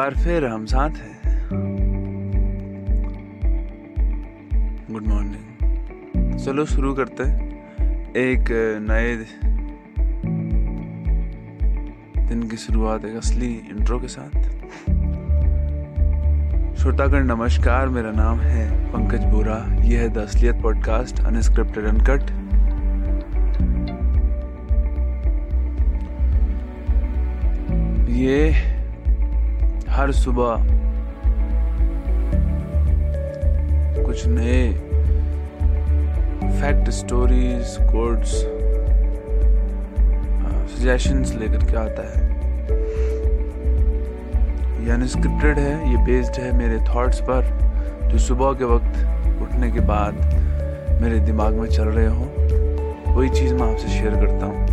बार फिर हम साथ हैं। गुड मॉर्निंग चलो शुरू करते हैं। एक नए दिन की शुरुआत, एक असली इंट्रो के साथ। श्रोतागण, नमस्कार, मेरा नाम है पंकज बोरा। यह है द असलियत पॉडकास्ट, अनस्क्रिप्टेड अनकट ये हर सुबह। कुछ नए फैक्ट स्टोरीज कोड्स सजेशंस लेकर के आता है। ये अनस्क्रिप्टेड है, ये बेस्ड है मेरे थॉट्स पर, जो सुबह के वक्त उठने के बाद मेरे दिमाग में चल रहे हों, वही चीज़ मैं आपसे शेयर करता हूँ।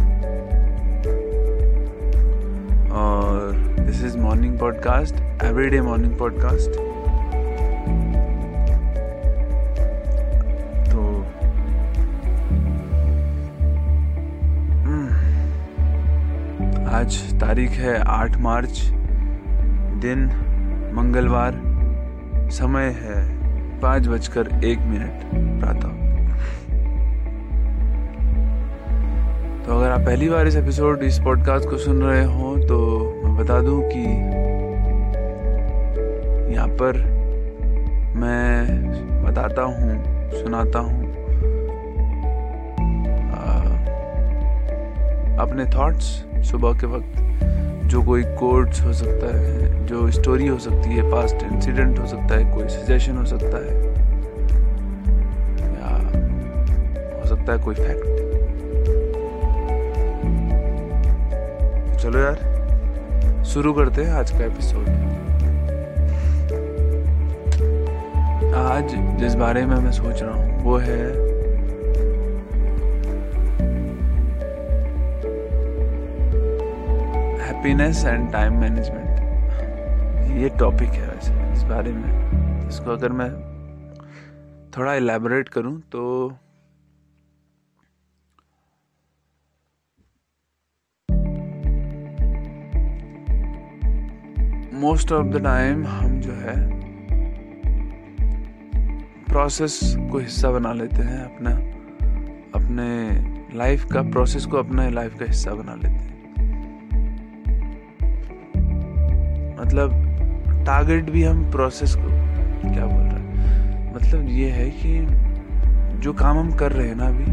This is morning podcast everyday morning podcast तो हम्म, आज तारीख है आठ मार्च दिन मंगलवार समय है पाँच बजकर एक मिनट प्रातः। तो अगर आप पहली बार इस एपिसोड इस पॉडकास्ट को सुन रहे हो तो बता दूँ कि यहाँ पर मैं बताता हूँ, सुनाता हूँ। अपने थॉट्स सुबह के वक्त, जो कोई कोड्स हो सकता है, जो स्टोरी हो सकती है पास्ट इंसिडेंट हो सकता है, कोई सजेशन हो सकता है, या हो सकता है कोई फैक्ट चलो यार। शुरू करते हैं आज का एपिसोड आज जिस बारे में मैं सोच रहा हूँ, वो है हैप्पीनेस एंड टाइम मैनेजमेंट ये टॉपिक है वैसे, इस बारे में। इसको अगर मैं थोड़ा इलेबोरेट करूँ तो मोस्ट ऑफ़ द टाइम हम जो है प्रोसेस को हिस्सा बना लेते हैं, अपना, अपने लाइफ का प्रोसेस को अपने लाइफ का हिस्सा बना लेते हैं। मतलब टारगेट भी हम प्रोसेस को, क्या बोल रहे हैं? मतलब ये है कि जो काम हम कर रहे हैं ना अभी,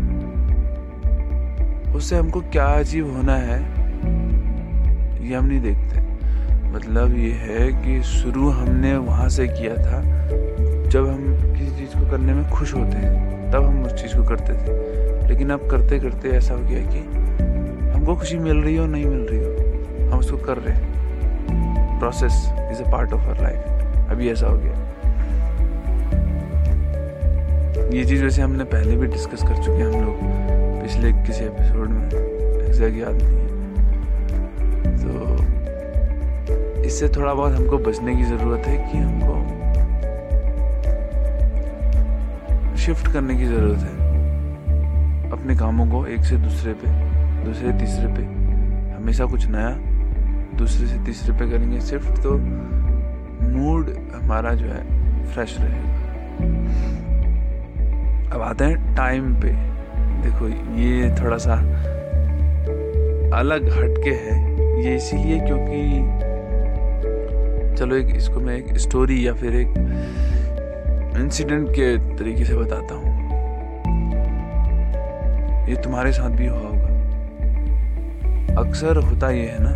उससे हमको क्या अचीव होना है, ये हम नहीं देखते। मतलब ये है कि शुरू हमने वहाँ से किया था, जब हम किसी चीज़ को करने में खुश होते हैं, तब हम उस चीज़ को करते थे। लेकिन अब करते करते ऐसा हो गया कि हमको खुशी मिल रही हो नहीं मिल रही हो। हम उसको कर रहे हैं। Process is a part of our life अभी ऐसा हो गया। ये चीज़ वैसे हमने पहले भी डिस्कस कर चुके हैं हम लोग, पिछले किसी एपिसोड में। एग्जैक्ट याद नहीं है। तो इससे थोड़ा बहुत हमको बचने की ज़रूरत है कि हमको शिफ्ट करने की ज़रूरत है। अपने कामों को एक से दूसरे पे, दूसरे तीसरे पे। हमेशा कुछ नया दूसरे से तीसरे पे करेंगे। शिफ्ट तो मूड हमारा जो है फ्रेश रहेगा। अब आते हैं टाइम पे। देखो, ये थोड़ा सा अलग हटके है। ये इसीलिए क्योंकि चलो एक इसको मैं एक स्टोरी या फिर एक इंसिडेंट के तरीके से बताता हूँ। ये तुम्हारे साथ भी हुआ होगा। अक्सर होता ये है ना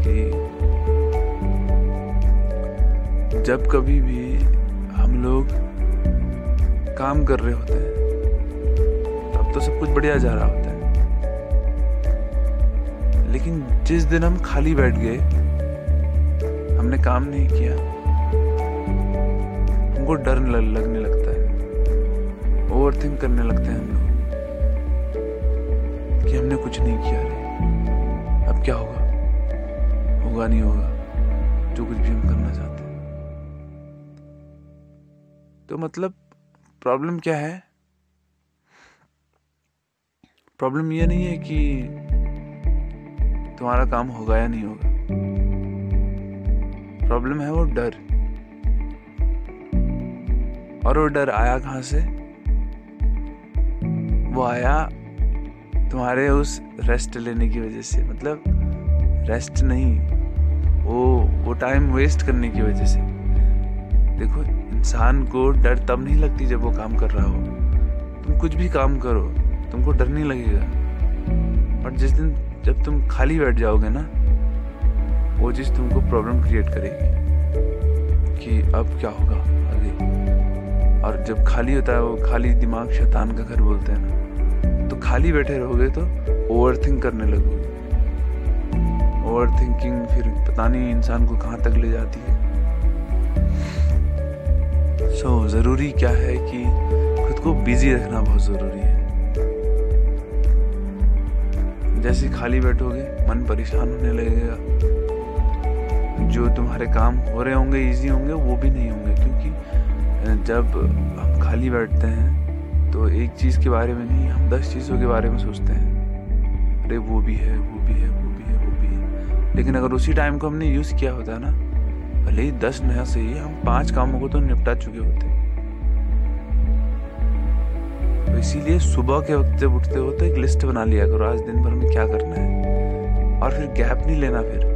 कि जब कभी भी हम लोग काम कर रहे होते हैं, तब तो सब कुछ बढ़िया जा रहा होता है। लेकिन जिस दिन हम खाली बैठ गए हमने काम नहीं किया। हमको डर लगने लगता है। ओवर थिंक करने लगते हैं हम लोग कि हमने कुछ नहीं किया। रे अब क्या होगा? होगा नहीं होगा। जो कुछ भी हम करना चाहते हैं। तो मतलब प्रॉब्लम क्या है? प्रॉब्लम ये नहीं है कि तुम्हारा काम होगा या नहीं होगा। प्रॉब्लम है वो डर। और वो डर आया कहाँ से? वो आया तुम्हारे उस रेस्ट लेने की वजह से मतलब रेस्ट नहीं, वो वो टाइम वेस्ट करने की वजह से। देखो, इंसान को डर तब नहीं लगती जब वो काम कर रहा हो। तुम कुछ भी काम करो, तुमको डर नहीं लगेगा। और जिस दिन जब तुम खाली बैठ जाओगे ना वो चीज़ तुमको प्रॉब्लम क्रिएट करेगी कि अब क्या होगा आगे और जब खाली होता है वो खाली दिमाग शैतान का घर बोलते हैं ना तो खाली बैठे रहोगे तो ओवर थिंक करने लगोगे। ओवर थिंकिंग फिर पता नहीं इंसान को कहाँ तक ले जाती है। सो so, ज़रूरी क्या है कि खुद को बिज़ी रखना बहुत ज़रूरी है। जैसे खाली बैठोगे मन परेशान होने लगेगा। जो तुम्हारे काम हो रहे होंगे इजी होंगे, वो भी नहीं होंगे, क्योंकि जब हम खाली बैठते हैं तो एक चीज़ के बारे में नहीं, हम दस चीज़ों के बारे में सोचते हैं। अरे, वो भी है, वो भी है, वो भी है, वो भी है। लेकिन अगर उसी टाइम को हमने यूज़ किया होता ना, भले ही दस नया से ही, हम पाँच कामों को तो निपटा चुके होते। तो इसीलिए सुबह के वक्त जब उठते हो तो एक लिस्ट बना लिया करो, आज दिन भर में क्या करना है। और फिर गैप नहीं लेना फिर।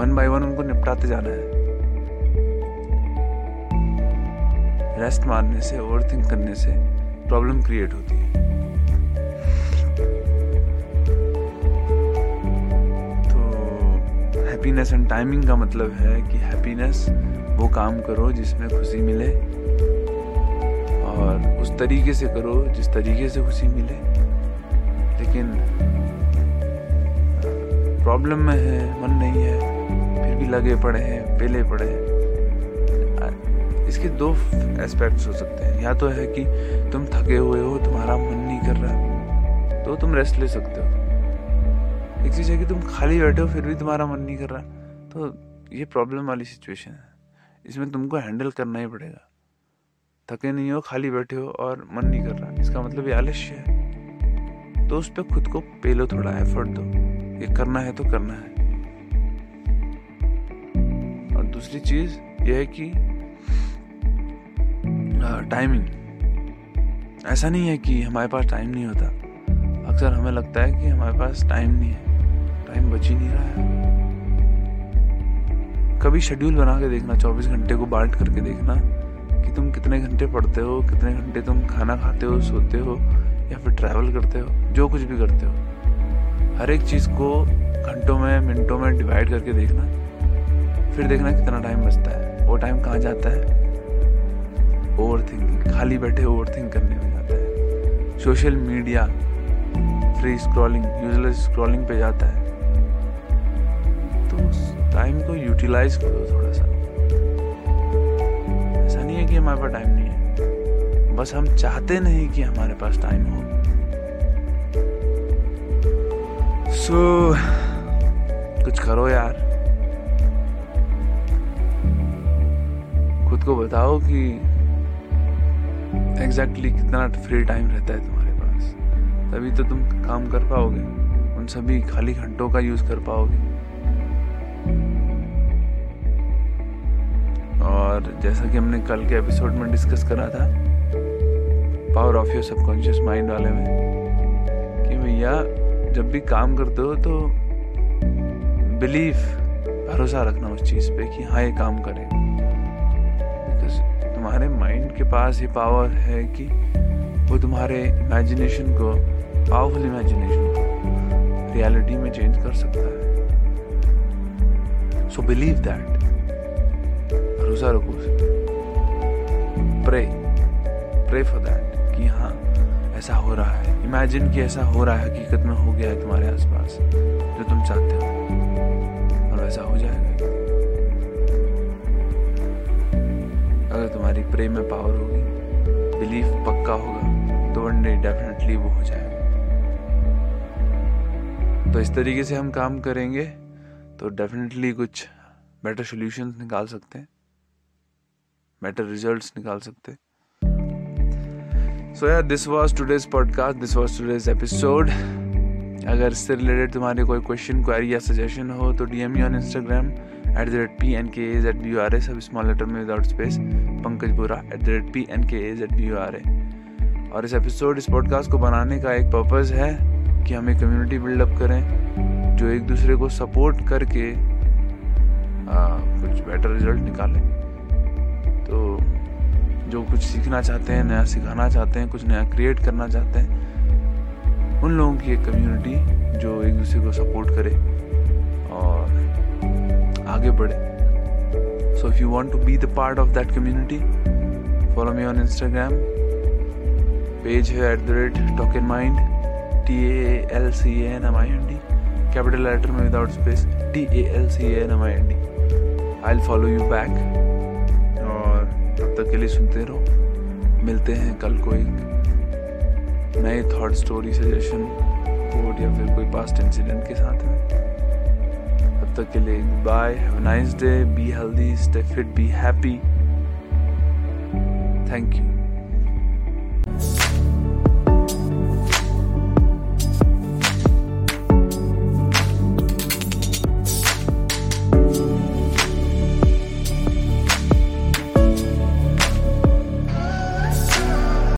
वन बाय वन उनको निपटाते जाना है। रेस्ट मारने से ओवर थिंक करने से प्रॉब्लम क्रिएट होती है। तो हैप्पीनेस एंड टाइमिंग का मतलब है कि हैप्पीनेस वो काम करो जिसमें खुशी मिले और उस तरीके से करो जिस तरीके से खुशी मिले। लेकिन प्रॉब्लम में है, मन नहीं है। भी लगे पड़े हैं पेले पड़े हैं। इसके दो एस्पेक्ट्स हो सकते हैं। या तो है कि तुम थके हुए हो, तुम्हारा मन नहीं कर रहा तो तुम रेस्ट ले सकते हो। एक चीज़ है कि तुम खाली बैठे हो, फिर भी तुम्हारा मन नहीं कर रहा तो ये प्रॉब्लम वाली सिचुएशन है। इसमें तुमको हैंडल करना ही पड़ेगा। थके नहीं हो, खाली बैठे हो और मन नहीं कर रहा, इसका मतलब ये आलस्य है। तो उस पर खुद को पेलो थोड़ा एफर्ट दो। ये करना है तो करना है। दूसरी चीज़ यह है कि टाइमिंग ऐसा नहीं है कि हमारे पास टाइम नहीं होता। अक्सर हमें लगता है कि हमारे पास टाइम नहीं है। टाइम बच ही नहीं रहा है। कभी शेड्यूल बना के देखना 24 घंटे को बांट करके देखना कि तुम कितने घंटे पढ़ते हो, कितने घंटे तुम खाना खाते हो, सोते हो, या फिर ट्रैवल करते हो, जो कुछ भी करते हो। हर एक चीज़ को घंटों में, मिनटों में डिवाइड करके देखना। फिर देखना कितना टाइम बचता है। वो टाइम कहाँ जाता है? ओवर खाली बैठे ओवर थिंक करने में जाता है। Social media free scrolling useless scrolling पे जाता है। तो उस टाइम को यूटिलाइज करो थोड़ा सा ऐसा नहीं है कि हमारे पास टाइम नहीं है। बस हम चाहते नहीं कि हमारे पास टाइम हो। सो so, कुछ करो यार। खुद को बताओ कि एग्जैक्टली exactly कितना फ्री टाइम रहता है तुम्हारे पास। तभी तो तुम काम कर पाओगे। उन सभी खाली घंटों का यूज़ कर पाओगे। और जैसा कि हमने कल के एपिसोड में डिस्कस करा था power of your subconscious mind वाले में, कि भैया, जब भी काम करते हो तो बिलीव भरोसा रखना उस चीज़ पे कि हाँ ये काम करेगा। के पास ये पावर है कि वो तुम्हारे इमेजिनेशन को पावरफुल इमेजिनेशन को रियलिटी में चेंज कर सकता है। सो बिलीव दैट भरोसा रखो प्रे प्रे फॉर दैट कि हाँ ऐसा हो रहा है। इमेजिन कि ऐसा हो रहा है, हकीकत में हो गया है तुम्हारे आसपास, जो तुम चाहते हो। और ऐसा हो जाएगा। अगर तुम्हारी प्रेम में पावर होगी। बिलीफ पक्का होगा। तो वन डे डेफिनेटली वो हो जाएगा। तो इस तरीके से हम काम करेंगे तो डेफिनेटली कुछ बेटर सोल्यूशंस निकाल सकते हैं। बेटर रिजल्ट्स निकाल सकते सो यार this was today's podcast this was today's episode अगर इससे रिलेटेड तुम्हारे कोई क्वेश्चन क्वारी या सजेशन हो तो D M on Instagram at the rate P N K H eight B U R A सब स्मॉल लेटर में without space Pankaj Bora at the rate P N K H eight B U R A और इस episode इस podcast को बनाने का एक purpose है कि हम एक कम्युनिटी बिल्डअप करें जो एक दूसरे को सपोर्ट करके आ, कुछ बेटर रिज़ल्ट निकालें। तो जो कुछ सीखना चाहते हैं नया सिखाना चाहते हैं कुछ नया क्रिएट करना चाहते हैं उन लोगों की एक कम्युनिटी जो एक दूसरे को सपोर्ट करे। आगे बढ़े। So if you want to be the part of that community follow me on Instagram page है at the rate talk in mind T A L C N M I N D capital letter में without space T A L C N M I N D I will follow you back और तब तक के लिए सुनते रहो। मिलते हैं कल को एक नए थॉट स्टोरी सजेशन कोड या फिर कोई पास्ट इंसिडेंट के साथ में। तब तक के लिए bye have a nice day be healthy stay fit be happy thank you